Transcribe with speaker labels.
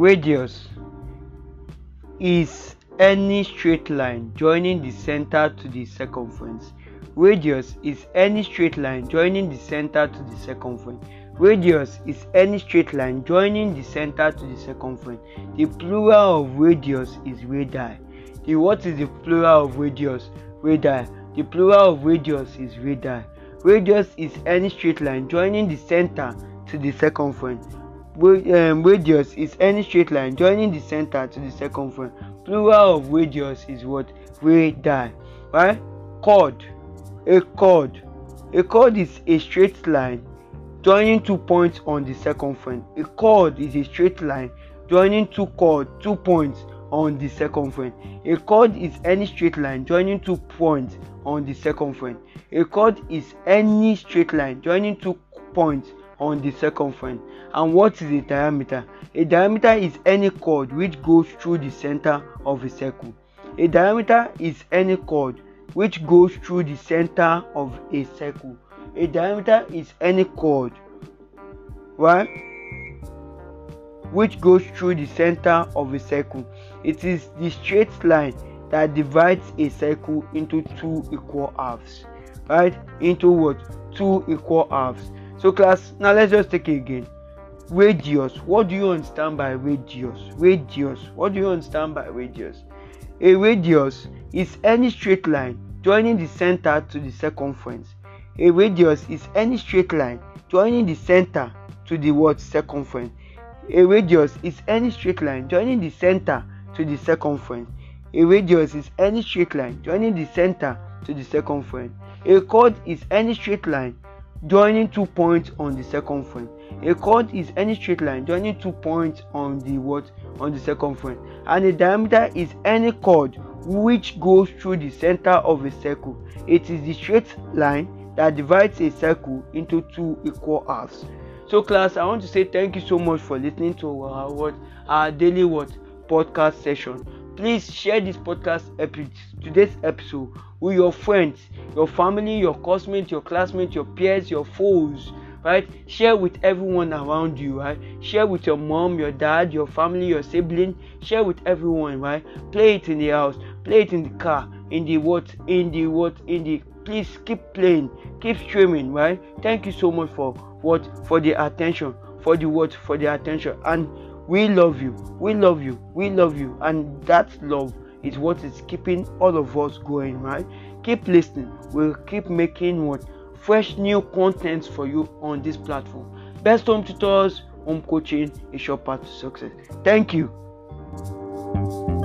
Speaker 1: radius is any straight line joining the center to the circumference. Radius is any straight line joining the center to the circumference. Radius is any straight line joining the center to the circumference. The plural of radius is radii. The what is the plural of radius? Radii. The plural of radius is radii. Radius is any straight line joining the center to the circumference um, radius is any straight line joining the center to the circumference plural of radius is what? Radii right chord. A chord. A chord is a straight line joining two points on the circumference a chord is a straight line joining two chord two points on the circumference a chord is any straight line joining two points on the circumference a chord is any straight line joining two points on the circumference and what is a diameter? A diameter is any chord which goes through the center of a circle. A diameter is any chord which goes through the center of a circle. A diameter is any chord right which goes through the center of a circle. It is the straight line that divides a circle into two equal halves right into what? Two equal halves so class now let's just take it again. Radius what do you understand by radius? Radius what do you understand by radius? A radius is any straight line joining the center to the circumference. A radius is any straight line joining the center to the what? Circumference. A radius is any straight line joining the center to the circumference. A radius is any straight line joining the center to the circumference. A chord is any straight line joining two points on the circumference a chord is any straight line joining two points on the what? On the circumference and a diameter is any chord which goes through the center of a circle. It is the straight line that divides a circle into two equal halves. So class i want to say thank you so much for listening to our what? Our daily what? Podcast session please share this podcast episode today's episode with your friends your family your classmates your classmates your peers your foes right? Share with everyone around you right? Share with your mom your dad your family your sibling. Share with everyone right? Play it in the house. Play it in the car. In the what in the what in the please keep playing. Keep streaming right? Thank you so much for what for the attention for the what for the attention. And we love you. We love you. We love you. And that love is what is keeping all of us going right? Keep listening. We'll keep making what? Fresh new contents for you on this platform. Best home tutors home coaching is your path to success. Thank you